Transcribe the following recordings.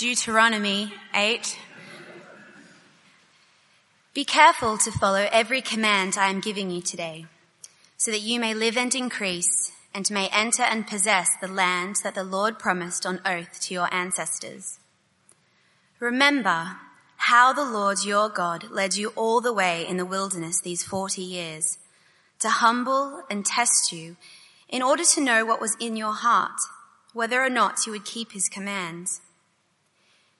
Deuteronomy 8. Be careful to follow every command I am giving you today, so that you may live and increase and may enter and possess the land that the Lord promised on oath to your ancestors. Remember how the Lord your God led you all the way in the wilderness these 40 years to humble and test you in order to know what was in your heart, whether or not you would keep his commands.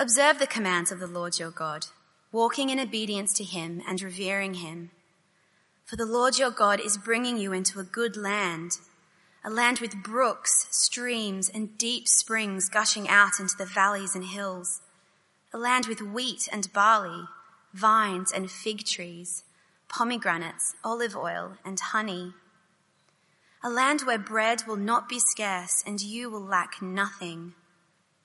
Observe the commands of the Lord your God, walking in obedience to him and revering him for the Lord your God is bringing you into a good land, a land with brooks, streams, and deep springs gushing out into the valleys and hills, a land with wheat and barley, vines and fig trees, pomegranates, olive oil, and honey. A land where bread will not be scarce and you will lack nothing.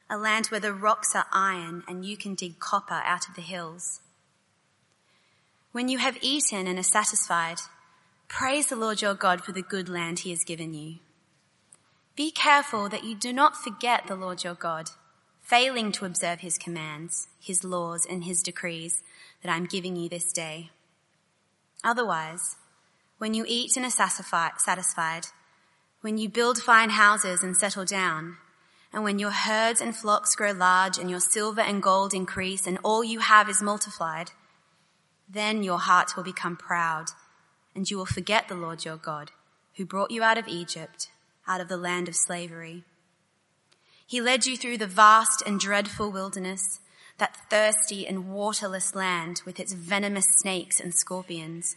A land where the rocks are iron and you can dig copper out of the hills. When you have eaten and are satisfied, praise the Lord your God for the good land he has given you. Be careful that you do not forget the Lord your God, failing to observe his commands, his laws, and his decrees that I'm giving you this day. Otherwise, when you eat and are satisfied, when you build fine houses and settle down, and when your herds and flocks grow large and your silver and gold increase and all you have is multiplied, then your heart will become proud, and you will forget the Lord your God, who brought you out of Egypt, out of the land of slavery. He led you through the vast and dreadful wilderness, that thirsty and waterless land with its venomous snakes and scorpions.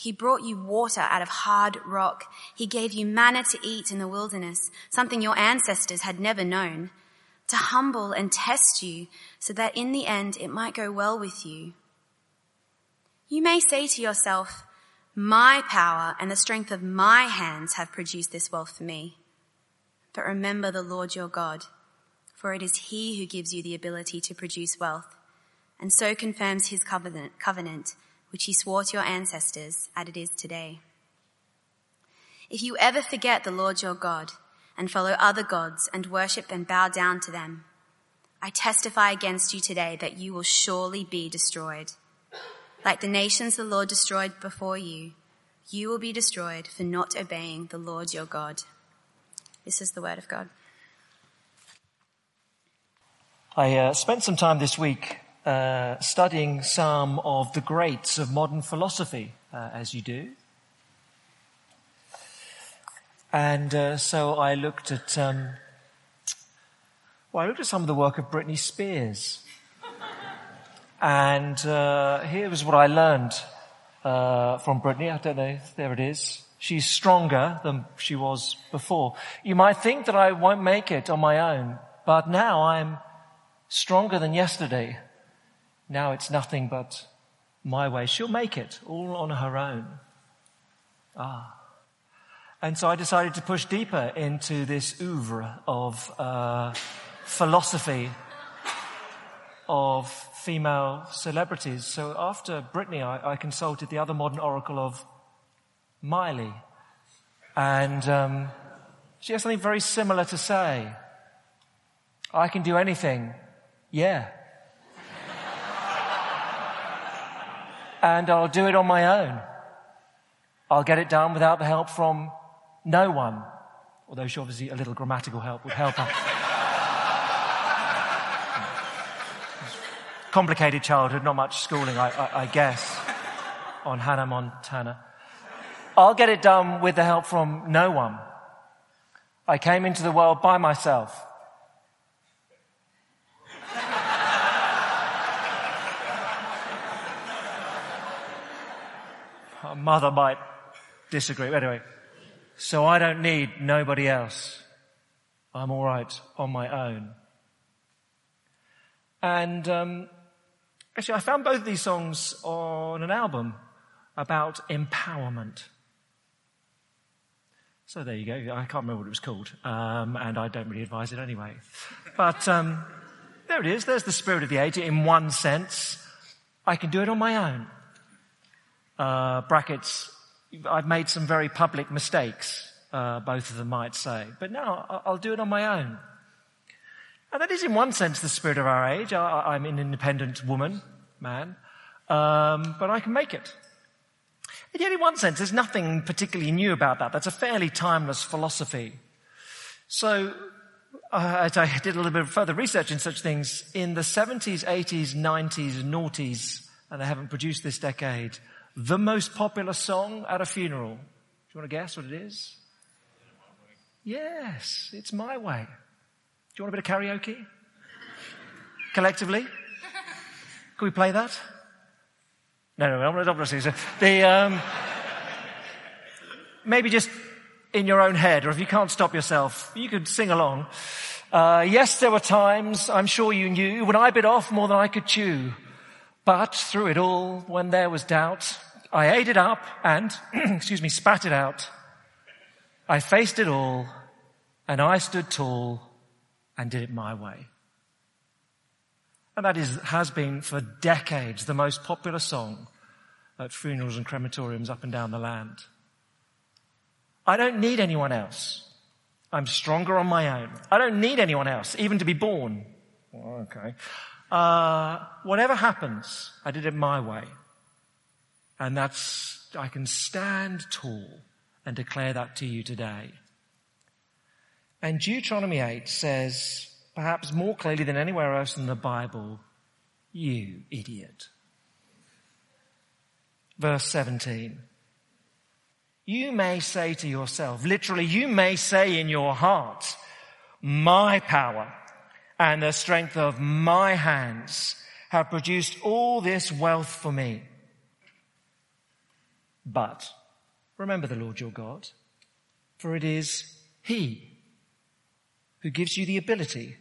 He brought you water out of hard rock. He gave you manna to eat in the wilderness, something your ancestors had never known, to humble and test you so that in the end it might go well with you. You may say to yourself, my power and the strength of my hands have produced this wealth for me. But remember the Lord your God, for it is he who gives you the ability to produce wealth and so confirms his covenant, covenant, which he swore to your ancestors as it is today. If you ever forget the Lord your God and follow other gods and worship and bow down to them, I testify against you today that you will surely be destroyed. Like the nations the Lord destroyed before you, you will be destroyed for not obeying the Lord your God. This is the word of God. I uh, spent some time this week uh, studying some of the greats of modern philosophy, uh, as you do. And uh, so I looked at, um, well, I looked at some of the work of Britney Spears. And uh, here was what I learned uh, from Britney. I don't know. There it is. She's stronger than she was before. You might think that I won't make it on my own, but now I'm stronger than yesterday. Now it's nothing but my way. She'll make it all on her own. Ah. And so I decided to push deeper into this oeuvre of uh, philosophy of female celebrities. So after Britney, I, I consulted the other modern oracle of Miley. And um, she has something very similar to say. I can do anything. Yeah. And I'll do it on my own. I'll get it done without the help from no one. Although obviously a little grammatical help would help her. complicated childhood, not much schooling, I, I, I guess, on Hannah Montana. I'll get it done with the help from no one. I came into the world by myself. A mother might disagree. Anyway, so I don't need nobody else. I'm all right on my own. And um, actually, I found both of these songs on an album about empowerment. So there you go. I can't remember what it was called, um, and I don't really advise it anyway. But um, there it is. There's the spirit of the age. In one sense, I can do it on my own. Uh, brackets. I've made some very public mistakes. Uh, both of them might say, but now I'll do it on my own. And that is, in one sense, the spirit of our age. I, am an independent woman, man, um, but I can make it. And yet, in one sense, there's nothing particularly new about that. That's a fairly timeless philosophy. So, uh, as I did a little bit of further research in such things, in the 70s, 80s, 90s, noughties, and I haven't produced this decade, the most popular song at a funeral. Do you want to guess what it is? Yes, it's my way. Do you want a bit of karaoke? Collectively? Can we play that? No, no, I'm not obviously. So the, um, maybe just in your own head, or if you can't stop yourself, you could sing along. Uh, yes, there were times, I'm sure you knew, when I bit off more than I could chew. But through it all, when there was doubt, I ate it up and, excuse me, spat it out. I faced it all and I stood tall and did it my way. And that is, has been for decades the most popular song at funerals and crematoriums up and down the land. I don't need anyone else. I'm stronger on my own. I don't need anyone else, even to be born. Well, okay. Uh, whatever happens, I did it my way. And that's, I can stand tall and declare that to you today. And Deuteronomy 8 says, perhaps more clearly than anywhere else in the Bible, you idiot. Verse 17. You may say to yourself, literally, you may say in your heart, my power and the strength of my hands have produced all this wealth for me. But remember the Lord your God, for it is He who gives you the ability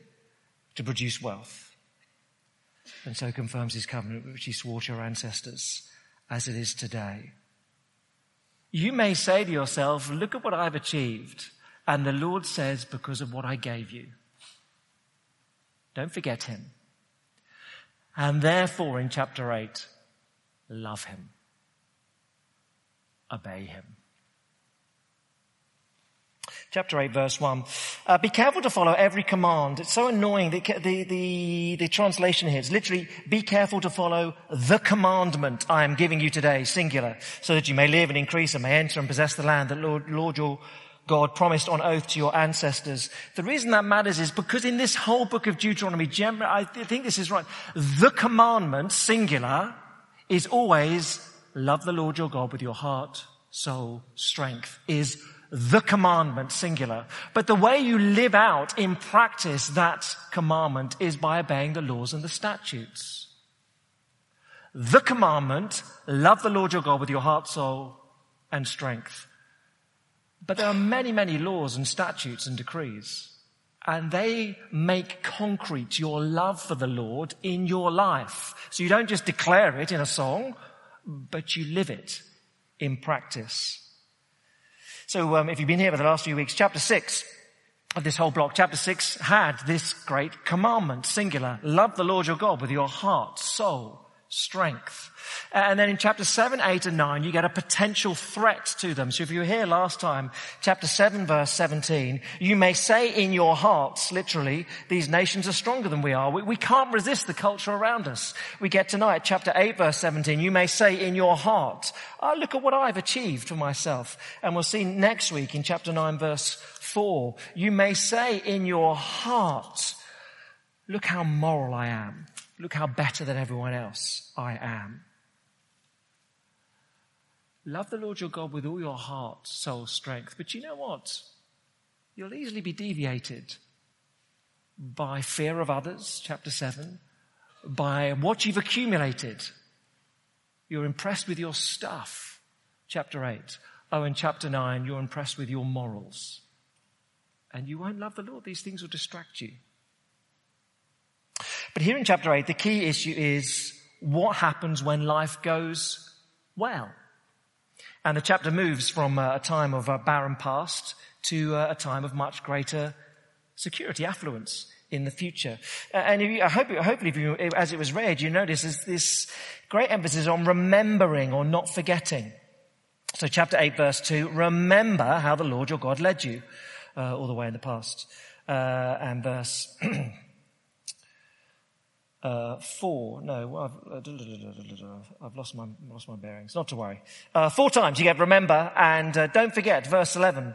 to produce wealth. And so confirms his covenant which he swore to your ancestors as it is today. You may say to yourself, look at what I've achieved. And the Lord says, because of what I gave you. Don't forget him. And therefore in chapter 8, love him. Obey him chapter 8 verse 1. Uh, be careful to follow every command. It's so annoying. The, the, the, the translation here is literally, be careful to follow the commandment I am giving you today, singular, so that you may live and increase and may enter and possess the land that Lord, Lord your God promised on oath to your ancestors. The reason that matters is because in this whole book of Deuteronomy, I think this is right. The commandment, singular, is always love the Lord your God with your heart, soul, strength, is the commandment, singular. But the way you live out in practice that commandment is by obeying the laws and the statutes. The commandment, love the Lord your God with your heart, soul, and strength. But there are many, many laws and statutes and decrees. And they make concrete your love for the Lord in your life. So you don't just declare it in a song, but you live it in practice. So um, if you've been here for the last few weeks, chapter 6 of this whole block, chapter 6 had this great commandment, singular. Love the Lord your God with your heart, soul, strength. And then in chapter 7, 8 and 9, you get a potential threat to them. So if you were here last time, chapter 7 verse 17, you may say in your hearts, literally, these nations are stronger than we are. We, we can't resist the culture around us. We get tonight, chapter 8 verse 17, you may say in your heart, oh, look at what I've achieved for myself. And we'll see next week in chapter 9 verse 4, you may say in your heart, look how moral I am. Look how better than everyone else I am. Love the Lord your God with all your heart, soul, strength. But you know what? You'll easily be deviated by fear of others, chapter 7, by what you've accumulated. You're impressed with your stuff, chapter 8. Oh, in chapter 9, you're impressed with your morals. and you won't love the Lord. These things will distract you. But here in chapter 8, the key issue is what happens when life goes well. And the chapter moves from a time of a barren past to a time of much greater security, affluence in the future. And you, I hope, hopefully, you, as it was read, you notice there's this great emphasis on remembering or not forgetting. So chapter 8 verse 2, remember how the Lord your God led you uh, all the way in the past. Uh, and verse uh, 4, no, I've, uh, I've, lost, my, lost my bearings, not to worry. Uh, four times you get remember and uh, don't forget, verse 11,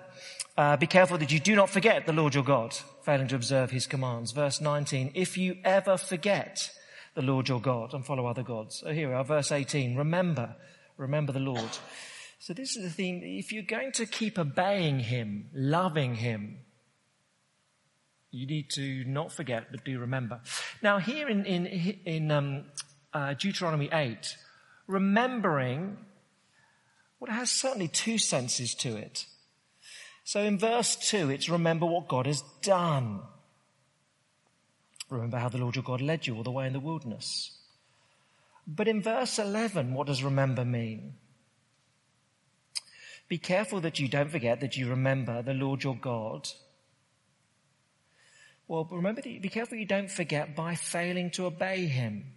be careful that you do not forget the Lord your God, failing to observe his commands. Verse 19, if you ever forget the Lord your God and follow other gods. So here we are, verse 18, remember, remember the Lord. So this is the thing. If you're going to keep obeying him, loving him, you need to not forget, but do remember. Now here in, in, in um, uh, Deuteronomy 8, remembering, well, it has certainly two senses to it. So in verse 2, it's remember what God has done. Remember how the Lord your God led you all the way in the wilderness. But in verse 11, what does remember mean? Be careful that you don't forget that you remember the Lord your God. Well, remember, be careful you don't forget by failing to obey him.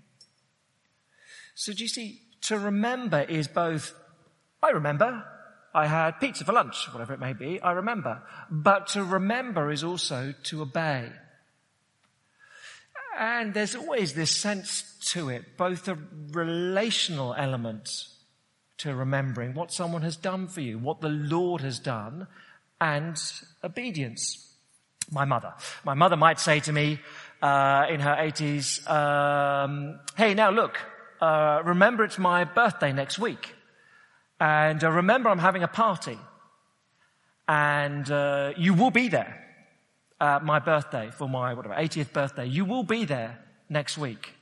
So do you see, to remember is both, I remember, I had pizza for lunch, whatever it may be, I remember. But to remember is also to obey. And there's always this sense to it, both a relational element to remembering what someone has done for you, what the Lord has done, and obedience. My mother. My mother might say to me, uh, in her 80s, um, hey, now look, uh, remember it's my birthday next week. And uh, remember I'm having a party. And uh, you will be there at my birthday for my whatever 80th birthday. You will be there next week.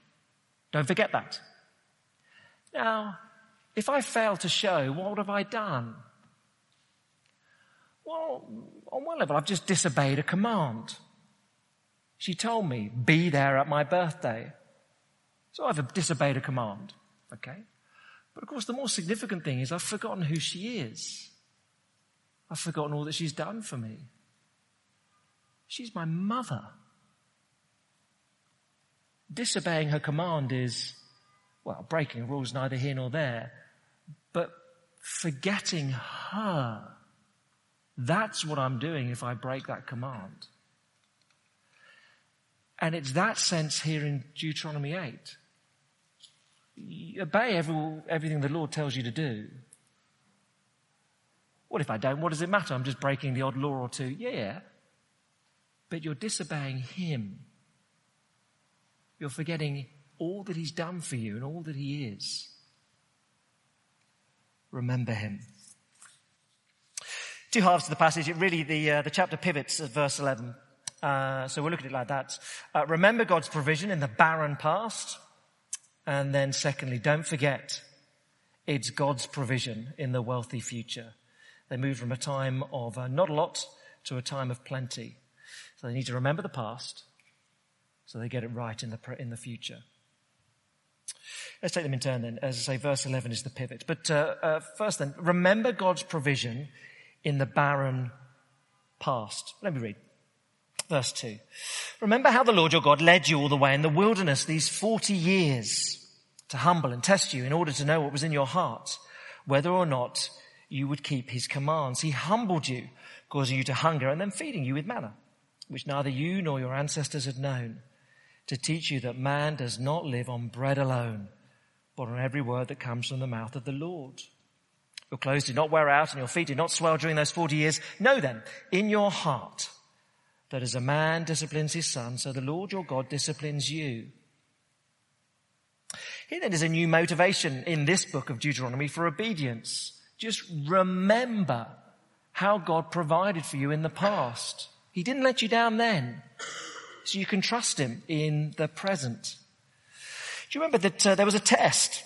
Don't forget that. Now, if I fail to show, what have I done? Well, on one level, I've just disobeyed a command. She told me, be there at my birthday. So I've disobeyed a command. Okay? But of course, the more significant thing is I've forgotten who she is. I've forgotten all that she's done for me. She's my mother. Disobeying her command is, well, breaking rules neither here nor there but forgetting her. That's what I'm doing if I break that command. And it's that sense here in Deuteronomy 8. You obey every, everything the Lord tells you to do. What if I don't? What does it matter? I'm just breaking the odd law or two. Yeah. But you're disobeying Him. You're forgetting all that He's done for you and all that He is remember him. Two halves to the passage. It really, the, uh, the chapter pivots at verse 11. Uh, so we'll look at it like that. Uh, remember God's provision in the barren past. And then secondly, don't forget it's God's provision in the wealthy future. They move from a time of uh, not a lot to a time of plenty. So they need to remember the past so they get it right in the, in the future. Let's take them in turn then. As I say, verse 11 is the pivot. But uh, uh, first then, remember God's provision in the barren past. Let me read. Verse 2. Remember how the Lord your God led you all the way in the wilderness these 40 years to humble and test you in order to know what was in your heart, whether or not you would keep his commands. He humbled you, causing you to hunger and then feeding you with manna, which neither you nor your ancestors had known to teach you that man does not live on bread alone, but on every word that comes from the mouth of the Lord. Your clothes did not wear out and your feet did not swell during those 40 years. Know then, in your heart, that as a man disciplines his son, so the Lord your God disciplines you. Here then is a new motivation in this book of Deuteronomy for obedience. Just remember how God provided for you in the past. He didn't let you down then so you can trust him in the present. Do you remember that uh, there was a test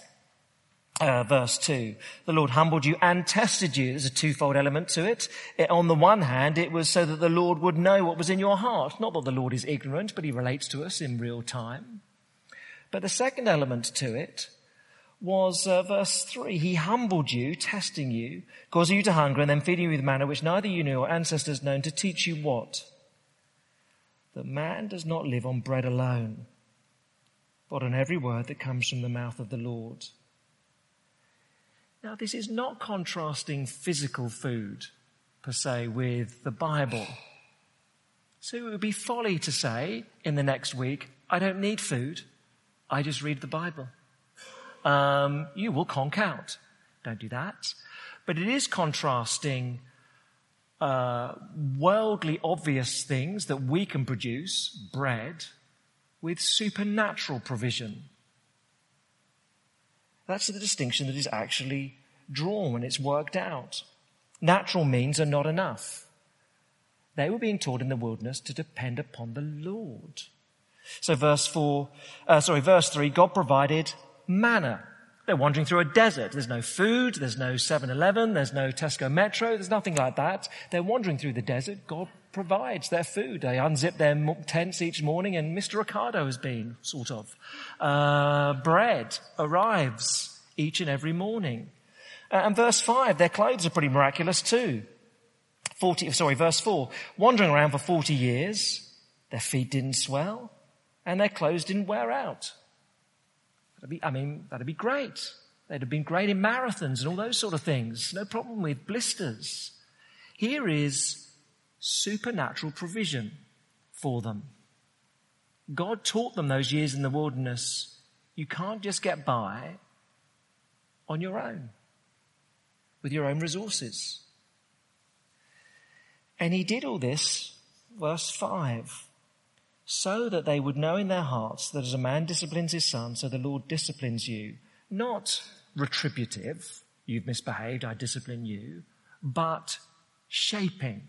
uh, verse 2. The Lord humbled you and tested you. There's a twofold element to it. it. On the one hand, it was so that the Lord would know what was in your heart. Not that the Lord is ignorant, but he relates to us in real time. But the second element to it was uh, verse 3. He humbled you, testing you, causing you to hunger, and then feeding you with manna which neither you knew or ancestors known to teach you what? That man does not live on bread alone, but on every word that comes from the mouth of the Lord. Now, this is not contrasting physical food per se with the Bible. So it would be folly to say in the next week, I don't need food. I just read the Bible. Um, you will conk out. Don't do that. But it is contrasting uh, worldly obvious things that we can produce, bread, with supernatural provision. That's the distinction that is actually drawn when it's worked out. Natural means are not enough. They were being taught in the wilderness to depend upon the Lord. So verse four, uh, sorry, verse three, God provided manna. They're wandering through a desert. There's no food. There's no 7-Eleven. There's no Tesco Metro. There's nothing like that. They're wandering through the desert. God provides their food. They unzip their tents each morning and Mr. Ocado has been, sort of. Uh, bread arrives each and every morning. Uh, and verse 5, their clothes are pretty miraculous too. 40, sorry, verse 4, wandering around for 40 years, their feet didn't swell and their clothes didn't wear out. That'd be, I mean, that'd be great. They'd have been great in marathons and all those sort of things. No problem with blisters. Here is supernatural provision for them. God taught them those years in the wilderness. You can't just get by on your own, with your own resources. And he did all this, verse 5, so that they would know in their hearts that as a man disciplines his son, so the Lord disciplines you. Not retributive, you've misbehaved, I discipline you, but shaping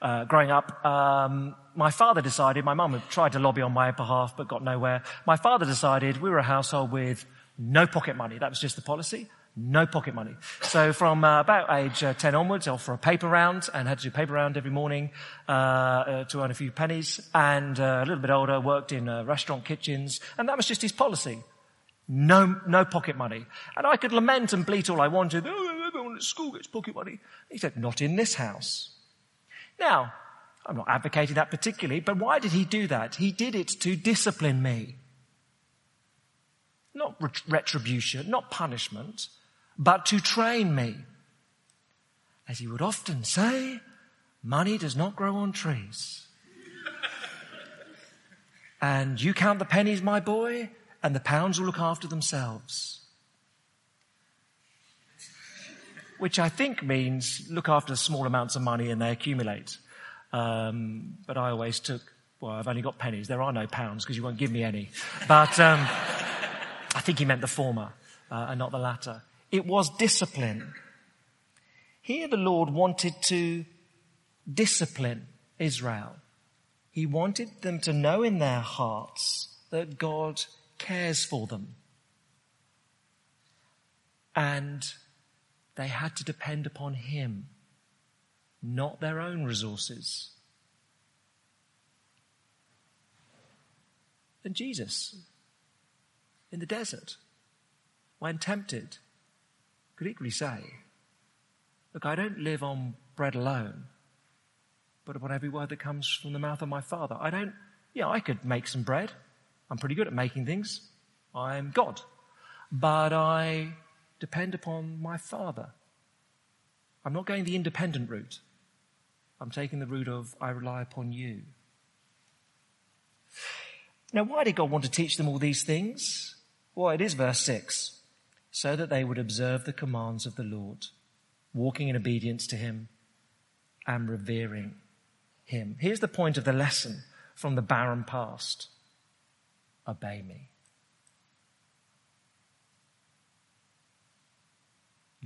uh, growing up, um, my father decided, my mum had tried to lobby on my behalf but got nowhere. My father decided we were a household with no pocket money. That was just the policy. No pocket money. So from uh, about age uh, 10 onwards, off for a paper round and had to do paper round every morning uh, uh to earn a few pennies. And uh, a little bit older, worked in uh, restaurant kitchens. And that was just his policy. No, no pocket money. And I could lament and bleat all I wanted. Oh, everyone at school gets pocket money. He said, not in this house. Now, I'm not advocating that particularly, but why did he do that? He did it to discipline me. Not retribution, not punishment, but to train me. As he would often say, money does not grow on trees. and you count the pennies, my boy, and the pounds will look after themselves. Which I think means look after small amounts of money and they accumulate. Um, but I always took, well, I've only got pennies. There are no pounds because you won't give me any. But um, I think he meant the former uh, and not the latter. It was discipline. Here the Lord wanted to discipline Israel. He wanted them to know in their hearts that God cares for them. And they had to depend upon Him, not their own resources. And Jesus, in the desert, when tempted, could equally say, Look, I don't live on bread alone, but upon every word that comes from the mouth of my Father. I don't, yeah, I could make some bread. I'm pretty good at making things. I'm God. But I depend upon my Father. I'm not going the independent route. I'm taking the route of I rely upon you. Now, why did God want to teach them all these things? Well, it is verse 6 so that they would observe the commands of the Lord, walking in obedience to Him and revering Him. Here's the point of the lesson from the barren past obey me.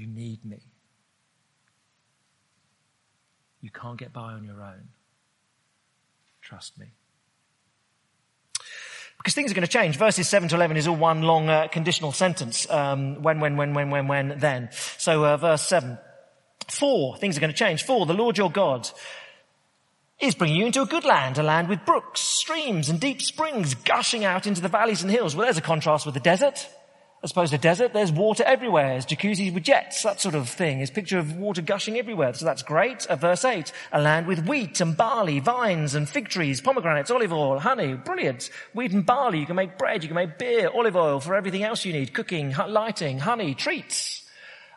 You need me. You can't get by on your own. Trust me. Because things are going to change. Verses 7 to 11 is all one long uh, conditional sentence. Um, when, when, when, when, when, when, then. So uh, verse 7. For, things are going to change. For, the Lord your God is bringing you into a good land, a land with brooks, streams and deep springs gushing out into the valleys and hills. Well, there's a contrast with the desert. As opposed to desert, there's water everywhere. There's jacuzzis with jets, that sort of thing. There's picture of water gushing everywhere. So that's great. Uh, verse 8, a land with wheat and barley, vines and fig trees, pomegranates, olive oil, honey. Brilliant. Wheat and barley. You can make bread. You can make beer, olive oil for everything else you need. Cooking, lighting, honey, treats.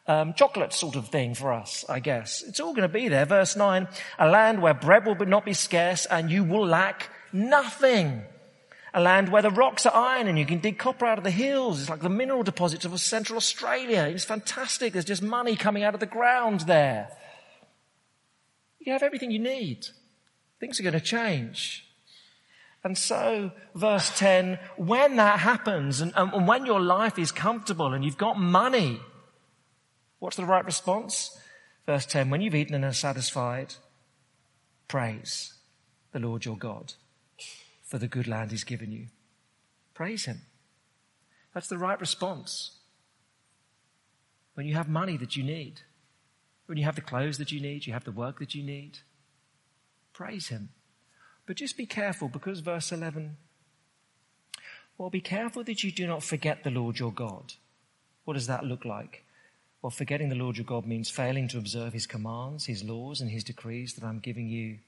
Um, chocolate sort of thing for us, I guess. It's all going to be there. Verse 9, a land where bread will not be scarce and you will lack nothing a land where the rocks are iron and you can dig copper out of the hills. It's like the mineral deposits of central Australia. It's fantastic. There's just money coming out of the ground there. You have everything you need. Things are going to change. And so, verse 10, when that happens and, and when your life is comfortable and you've got money, what's the right response? Verse 10, when you've eaten and are satisfied, praise the Lord your God for the good land he's given you. Praise him. That's the right response. When you have money that you need, when you have the clothes that you need, you have the work that you need, praise him. But just be careful because verse 11, well, be careful that you do not forget the Lord your God. What does that look like? Well, forgetting the Lord your God means failing to observe his commands, his laws, and his decrees that I'm giving you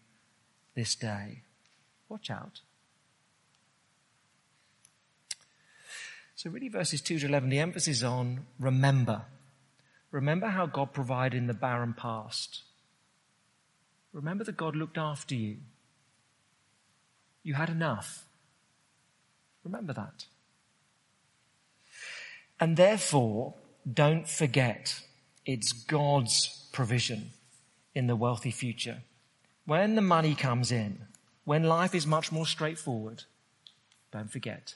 this day. Watch out. So, really, verses 2 to 11, the emphasis on remember. Remember how God provided in the barren past. Remember that God looked after you. You had enough. Remember that. And therefore, don't forget it's God's provision in the wealthy future. When the money comes in, when life is much more straightforward, don't forget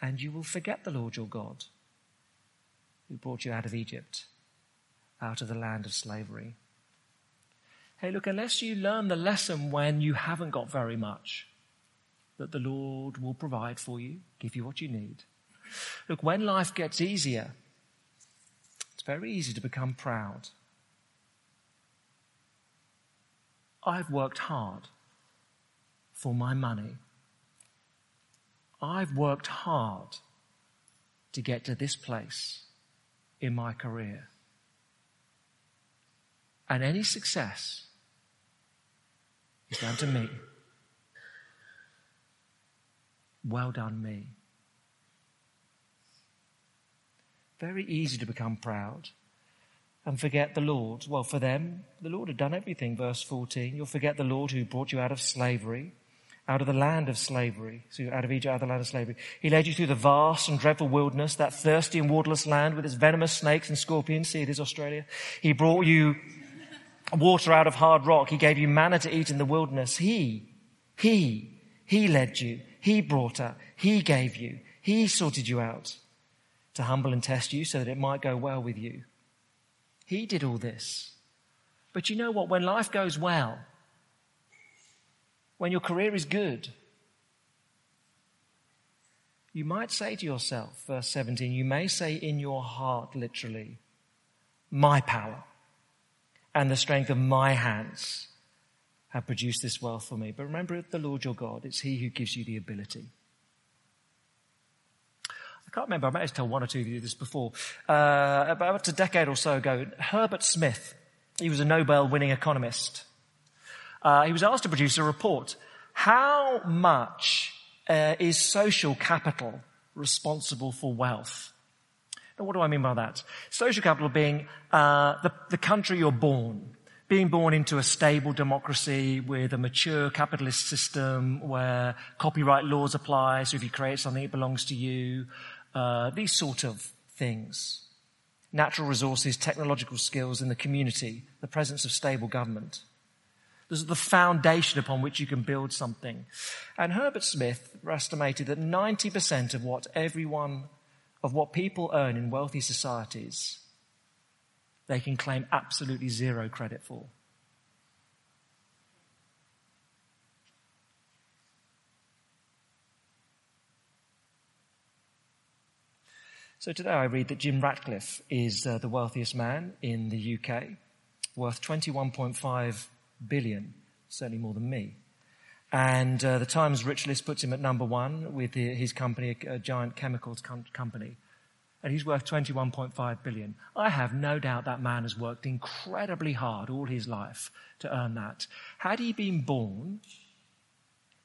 and you will forget the Lord your God who brought you out of Egypt, out of the land of slavery. Hey, look, unless you learn the lesson when you haven't got very much, that the Lord will provide for you, give you what you need. Look, when life gets easier, it's very easy to become proud. I've worked hard for my money. I've worked hard to get to this place in my career. And any success is down to me. Well done, me. Very easy to become proud and forget the Lord. Well, for them, the Lord had done everything. Verse 14. You'll forget the Lord who brought you out of slavery out of the land of slavery, so out of Egypt, out of the land of slavery. He led you through the vast and dreadful wilderness, that thirsty and waterless land with its venomous snakes and scorpions. See, it is Australia. He brought you water out of hard rock. He gave you manna to eat in the wilderness. He, He, He led you. He brought up. He gave you. He sorted you out to humble and test you so that it might go well with you. He did all this. But you know what? When life goes well, when your career is good, you might say to yourself, verse 17, you may say in your heart, literally, my power and the strength of my hands have produced this wealth for me. But remember the Lord your God, it's He who gives you the ability. I can't remember, I might have told one or two of you this before. Uh, about a decade or so ago, Herbert Smith, he was a Nobel winning economist uh, he was asked to produce a report. How much uh, is social capital responsible for wealth? Now, what do I mean by that? Social capital being uh, the, the country you're born, being born into a stable democracy with a mature capitalist system where copyright laws apply, so if you create something, it belongs to you, uh, these sort of things. Natural resources, technological skills in the community, the presence of stable government. This is the foundation upon which you can build something. And Herbert Smith estimated that 90% of what everyone, of what people earn in wealthy societies they can claim absolutely zero credit for. So today I read that Jim Ratcliffe is uh, the wealthiest man in the UK, worth 21.5 billion, certainly more than me. And uh, the Times Rich List puts him at number one with his company, a, giant chemicals com- company and he's worth 21.5 billion. I have no doubt that man has worked incredibly hard all his life to earn that. Had he been born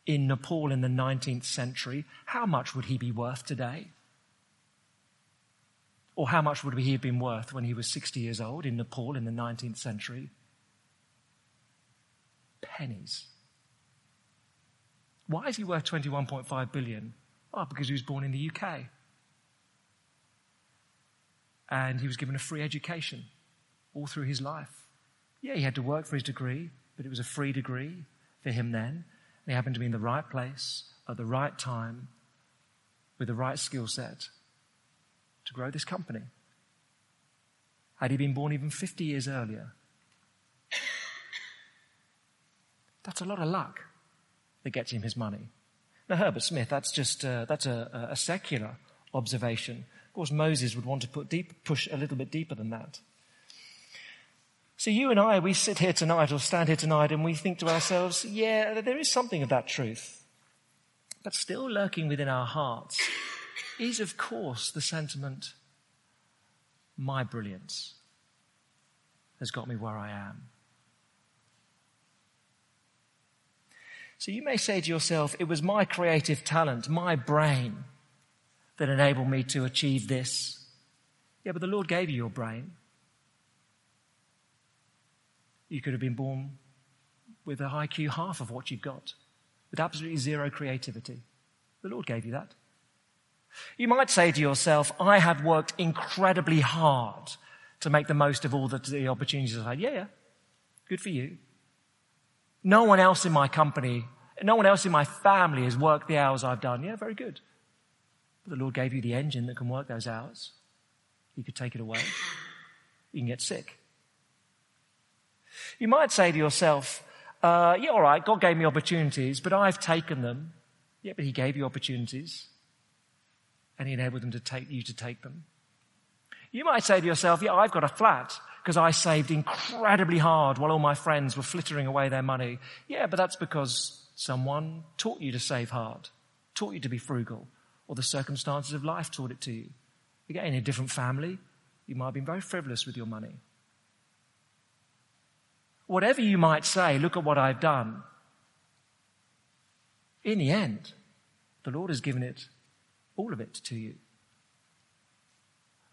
in Nepal in the 19th century, how much would he be worth today? Or how much would he have been worth when he was 60 years old in Nepal in the 19th century? Pennies. Why is he worth 21.5 billion? Oh, because he was born in the UK and he was given a free education all through his life. Yeah, he had to work for his degree, but it was a free degree for him then. And he happened to be in the right place at the right time with the right skill set to grow this company. Had he been born even 50 years earlier, that's a lot of luck that gets him his money. Now, Herbert Smith, that's just uh, that's a, a secular observation. Of course, Moses would want to put deep, push a little bit deeper than that. So you and I, we sit here tonight or stand here tonight and we think to ourselves, yeah, there is something of that truth. But still lurking within our hearts is, of course, the sentiment, my brilliance has got me where I am. So you may say to yourself, it was my creative talent, my brain, that enabled me to achieve this. Yeah, but the Lord gave you your brain. You could have been born with a IQ half of what you've got, with absolutely zero creativity. The Lord gave you that. You might say to yourself, I have worked incredibly hard to make the most of all the, the opportunities I've had. Yeah, yeah. Good for you. No one else in my company, no one else in my family has worked the hours I've done. Yeah, very good. But the Lord gave you the engine that can work those hours. You could take it away. You can get sick. You might say to yourself, uh, yeah, all right, God gave me opportunities, but I've taken them. Yeah, but He gave you opportunities, and He enabled them to take you to take them. You might say to yourself, yeah, I've got a flat because I saved incredibly hard while all my friends were flittering away their money. Yeah, but that's because someone taught you to save hard, taught you to be frugal, or the circumstances of life taught it to you. Again, in a different family, you might have been very frivolous with your money. Whatever you might say, look at what I've done. In the end, the Lord has given it, all of it to you.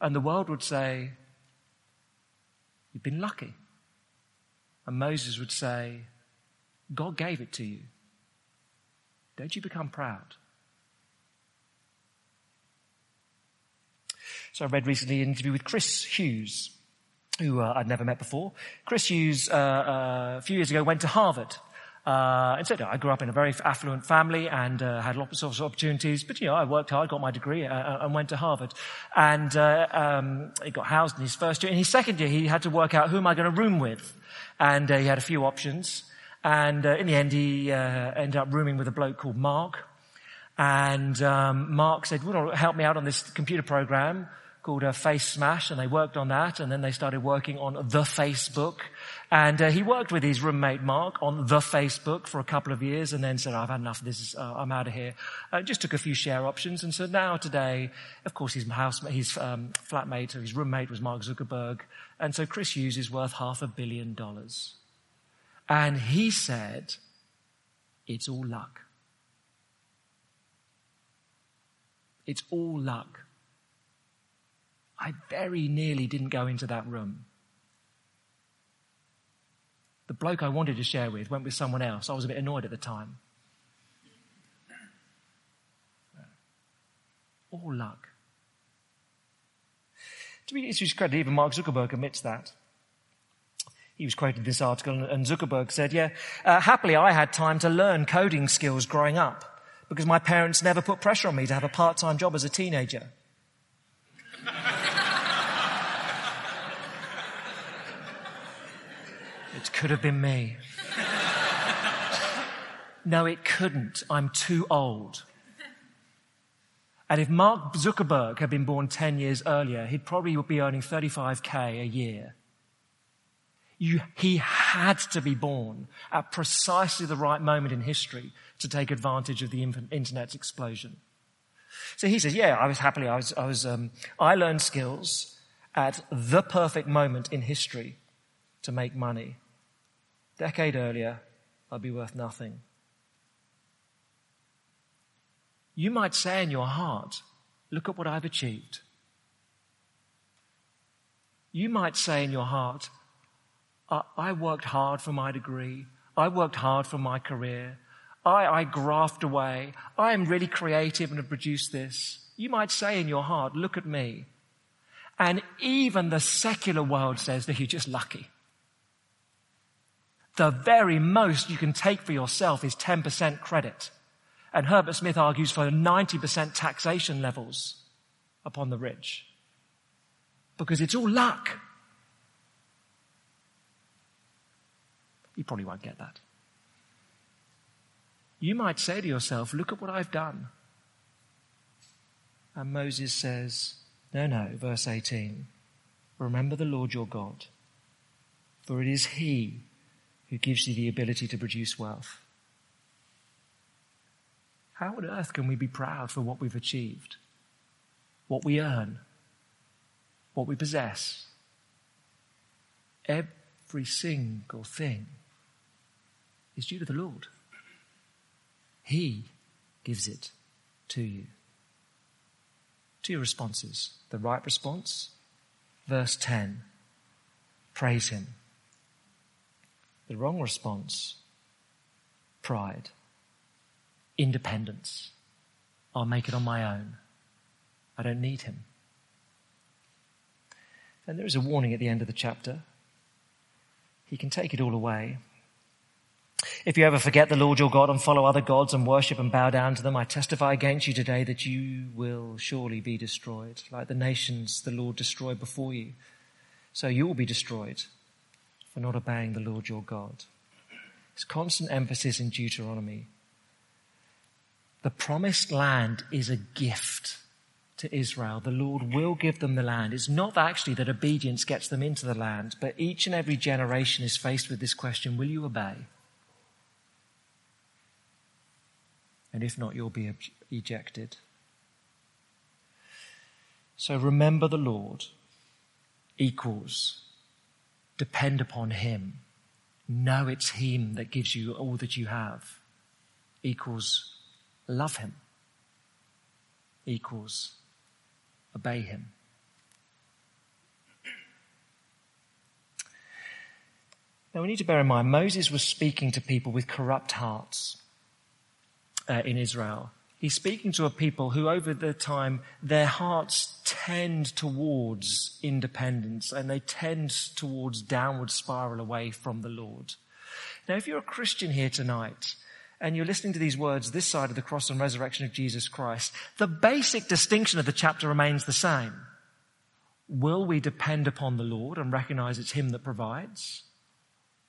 And the world would say, You've been lucky. And Moses would say, God gave it to you. Don't you become proud. So I read recently an interview with Chris Hughes, who uh, I'd never met before. Chris Hughes, uh, uh, a few years ago, went to Harvard. Uh, and said, I grew up in a very affluent family and uh, had lots of opportunities, but you know, I worked hard, got my degree, uh, uh and went to Harvard. And uh, um, he got housed in his first year. In his second year, he had to work out who am I going to room with, and uh, he had a few options. And in the end, he ended up rooming with a bloke called Mark. And um, Mark said, "Well, help me out on this computer program." called Facemash, and they worked on that, and then they started working on the Facebook. And uh, he worked with his roommate Mark on the Facebook for a couple of years, and then said, "I've had enough of this. Uh, I'm out of here." Uh, just took a few share options, and so now today, of course, his house, his um, flatmate, or his roommate was Mark Zuckerberg, and so Chris Hughes is worth half a billion dollars. And he said, "It's all luck." It's all luck. I very nearly didn't go into that room. The bloke I wanted to share with went with someone else. I was a bit annoyed at the time. All luck. To be his credit, even Mark Zuckerberg admits that. He was quoted in this article, and Zuckerberg said, Yeah, uh, happily I had time to learn coding skills growing up because my parents never put pressure on me to have a part time job as a teenager. it could have been me. no, it couldn't. I'm too old. And if Mark Zuckerberg had been born 10 years earlier, he'd probably be earning 35k a year. You, he had to be born at precisely the right moment in history to take advantage of the internet's explosion. So he says, yeah, I was happily, I was, I was, um, I learned skills at the perfect moment in history to make money. Decade earlier, I'd be worth nothing. You might say in your heart, look at what I've achieved. You might say in your heart, I worked hard for my degree. I worked hard for my career. I, I graft away. I am really creative and have produced this. You might say in your heart, look at me. And even the secular world says that you're just lucky. The very most you can take for yourself is 10% credit. And Herbert Simon argues for 90% taxation levels upon the rich. Because it's all luck. You probably won't get that. You might say to yourself, Look at what I've done. And Moses says, No, no, verse 18. Remember the Lord your God, for it is He who gives you the ability to produce wealth. How on earth can we be proud for what we've achieved, what we earn, what we possess? Every single thing is due to the Lord. He gives it to you. Two responses. The right response, verse 10, praise Him. The wrong response, pride independence. I'll make it on my own. I don't need him. And there is a warning at the end of the chapter. He can take it all away. If you ever forget the Lord your God and follow other gods and worship and bow down to them, I testify against you today that you will surely be destroyed, like the nations the Lord destroyed before you. So you will be destroyed for not obeying the Lord your God. It's constant emphasis in Deuteronomy the promised land is a gift to Israel. The Lord will give them the land. It's not actually that obedience gets them into the land, but each and every generation is faced with this question Will you obey? And if not, you'll be ejected. So remember the Lord equals depend upon Him. Know it's Him that gives you all that you have equals love him equals obey him. Now we need to bear in mind Moses was speaking to people with corrupt hearts uh, in Israel. He's speaking to a people who, over the time, their hearts tend towards independence and they tend towards downward spiral away from the Lord. Now, if you're a Christian here tonight and you're listening to these words this side of the cross and resurrection of Jesus Christ, the basic distinction of the chapter remains the same. Will we depend upon the Lord and recognize it's Him that provides?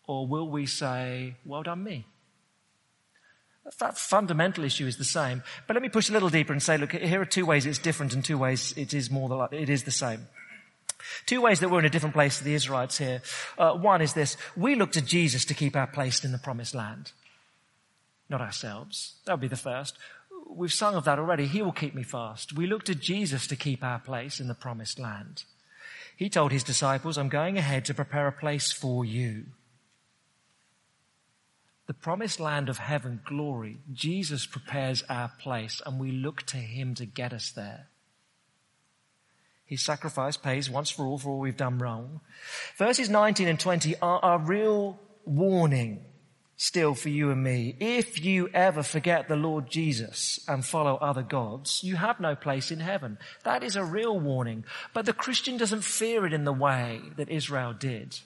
Or will we say, well done me? That fundamental issue is the same. But let me push a little deeper and say, look, here are two ways it's different and two ways it is more than, it is the same. Two ways that we're in a different place to the Israelites here. Uh, one is this. We look to Jesus to keep our place in the promised land not ourselves. That would be the first. We've sung of that already. He will keep me fast. We look to Jesus to keep our place in the promised land. He told his disciples, I'm going ahead to prepare a place for you. The promised land of heaven, glory, Jesus prepares our place and we look to him to get us there. His sacrifice pays once for all for all we've done wrong. Verses 19 and 20 are, a real warning still for you and me. If you ever forget the Lord Jesus and follow other gods, you have no place in heaven. That is a real warning. But the Christian doesn't fear it in the way that Israel did.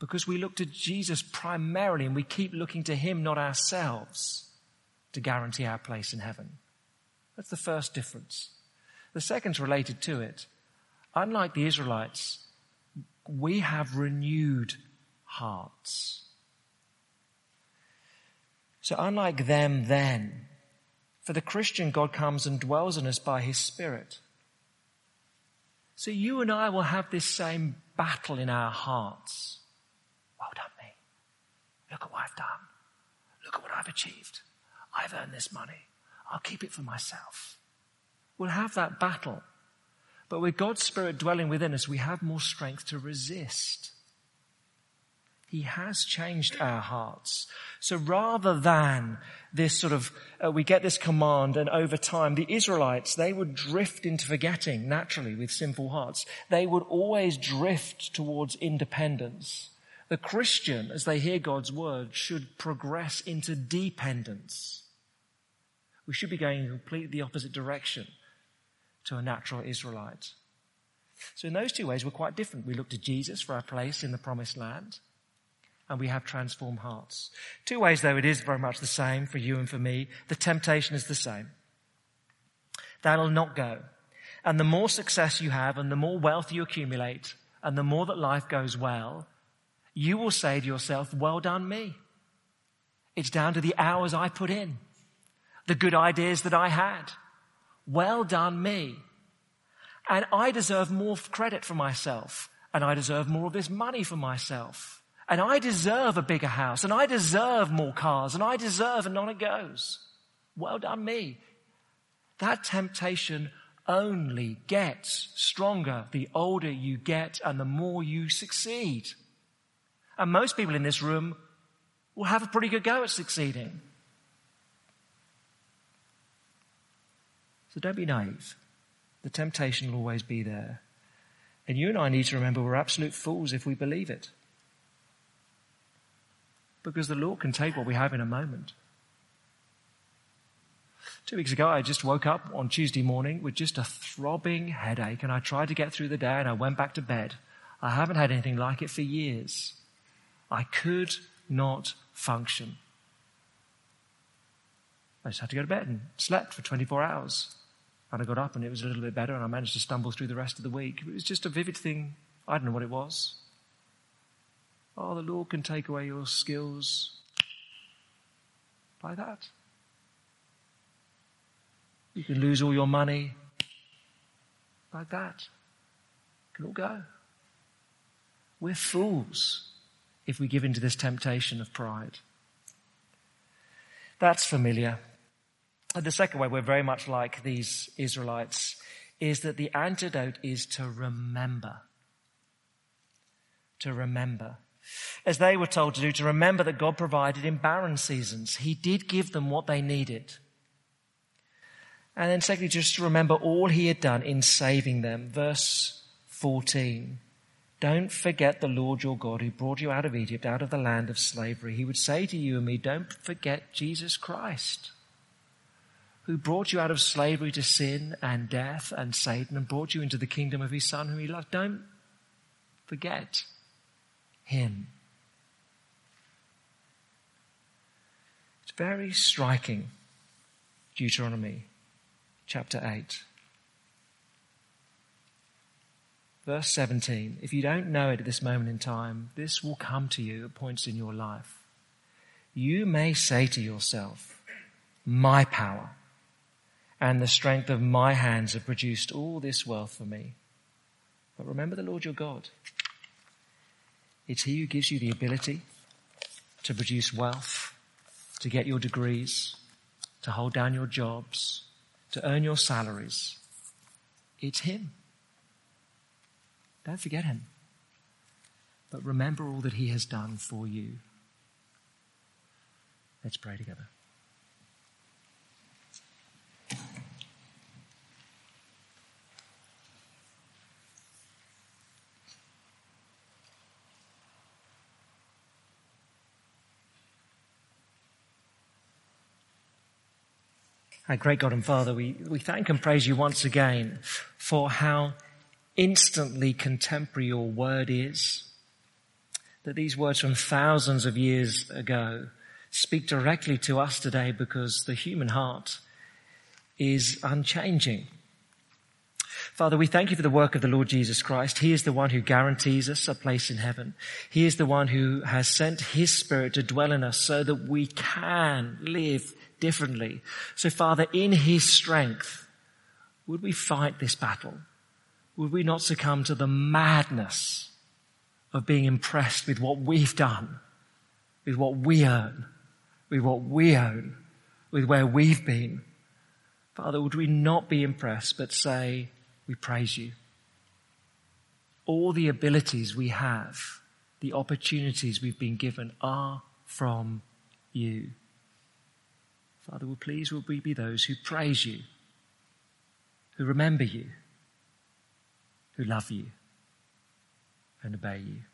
Because we look to Jesus primarily and we keep looking to Him, not ourselves, to guarantee our place in heaven. That's the first difference. The second's related to it. Unlike the Israelites, we have renewed hearts. So unlike them then, for the Christian, God comes and dwells in us by His Spirit. So you and I will have this same battle in our hearts. Well done, me. Look at what I've done. Look at what I've achieved. I've earned this money. I'll keep it for myself. We'll have that battle. But with God's Spirit dwelling within us, we have more strength to resist. He has changed our hearts. So rather than this sort of, uh, we get this command and over time, the Israelites, they would drift into forgetting naturally with sinful hearts. They would always drift towards independence. The Christian, as they hear God's word, should progress into dependence. We should be going in completely the opposite direction to a natural Israelite. So in those two ways, we're quite different. We look to Jesus for our place in the promised land and we have transformed hearts. Two ways though, it is very much the same for you and for me. The temptation is the same. That'll not go. And the more success you have and the more wealth you accumulate and the more that life goes well, you will say to yourself, well done me. It's down to the hours I put in, the good ideas that I had. Well done me. And I deserve more credit for myself and I deserve more of this money for myself. And I deserve a bigger house and I deserve more cars and I deserve, and on it goes. Well done me. That temptation only gets stronger the older you get and the more you succeed. And most people in this room will have a pretty good go at succeeding. So don't be naive. The temptation will always be there. And you and I need to remember we're absolute fools if we believe it because the Lord can take what we have in a moment. Two weeks ago, I just woke up on Tuesday morning with just a throbbing headache and I tried to get through the day and I went back to bed. I haven't had anything like it for years. I could not function. I just had to go to bed and slept for 24 hours. And I got up and it was a little bit better and I managed to stumble through the rest of the week. It was just a vivid thing. I don't know what it was. Oh, the Lord can take away your skills by that. You can lose all your money like that. It can all go. We're fools if we give in to this temptation of pride. That's familiar. And the second way we're very much like these Israelites is that the antidote is to remember. To remember as they were told to do, to remember that God provided in barren seasons. He did give them what they needed. And then secondly, just to remember all he had done in saving them. Verse 14. Don't forget the Lord your God who brought you out of Egypt, out of the land of slavery. He would say to you and me, don't forget Jesus Christ, who brought you out of slavery to sin and death and Satan and brought you into the kingdom of his son whom he loved. Don't forget him. It's very striking. Deuteronomy chapter 8. Verse 17. If you don't know it at this moment in time, this will come to you at points in your life. You may say to yourself, my power and the strength of my hands have produced all this wealth for me. But remember the Lord your God. It's He who gives you the ability to produce wealth, to get your degrees, to hold down your jobs, to earn your salaries. It's Him. Don't forget him. But remember all that he has done for you. Let's pray together. Our great God and Father, we, we thank and praise you once again for how instantly contemporary your word is. That these words from thousands of years ago speak directly to us today because the human heart is unchanging. Father, we thank you for the work of the Lord Jesus Christ. He is the one who guarantees us a place in heaven. He is the one who has sent his spirit to dwell in us so that we can live differently. So Father, in his strength, would we fight this battle? Would we not succumb to the madness of being impressed with what we've done, with what we earn, with what we own, with where we've been? Father, would we not be impressed, but say, we praise you. All the abilities we have, the opportunities we've been given are from you. Father, will please will we be those who praise you, who remember you, who love you, and obey you.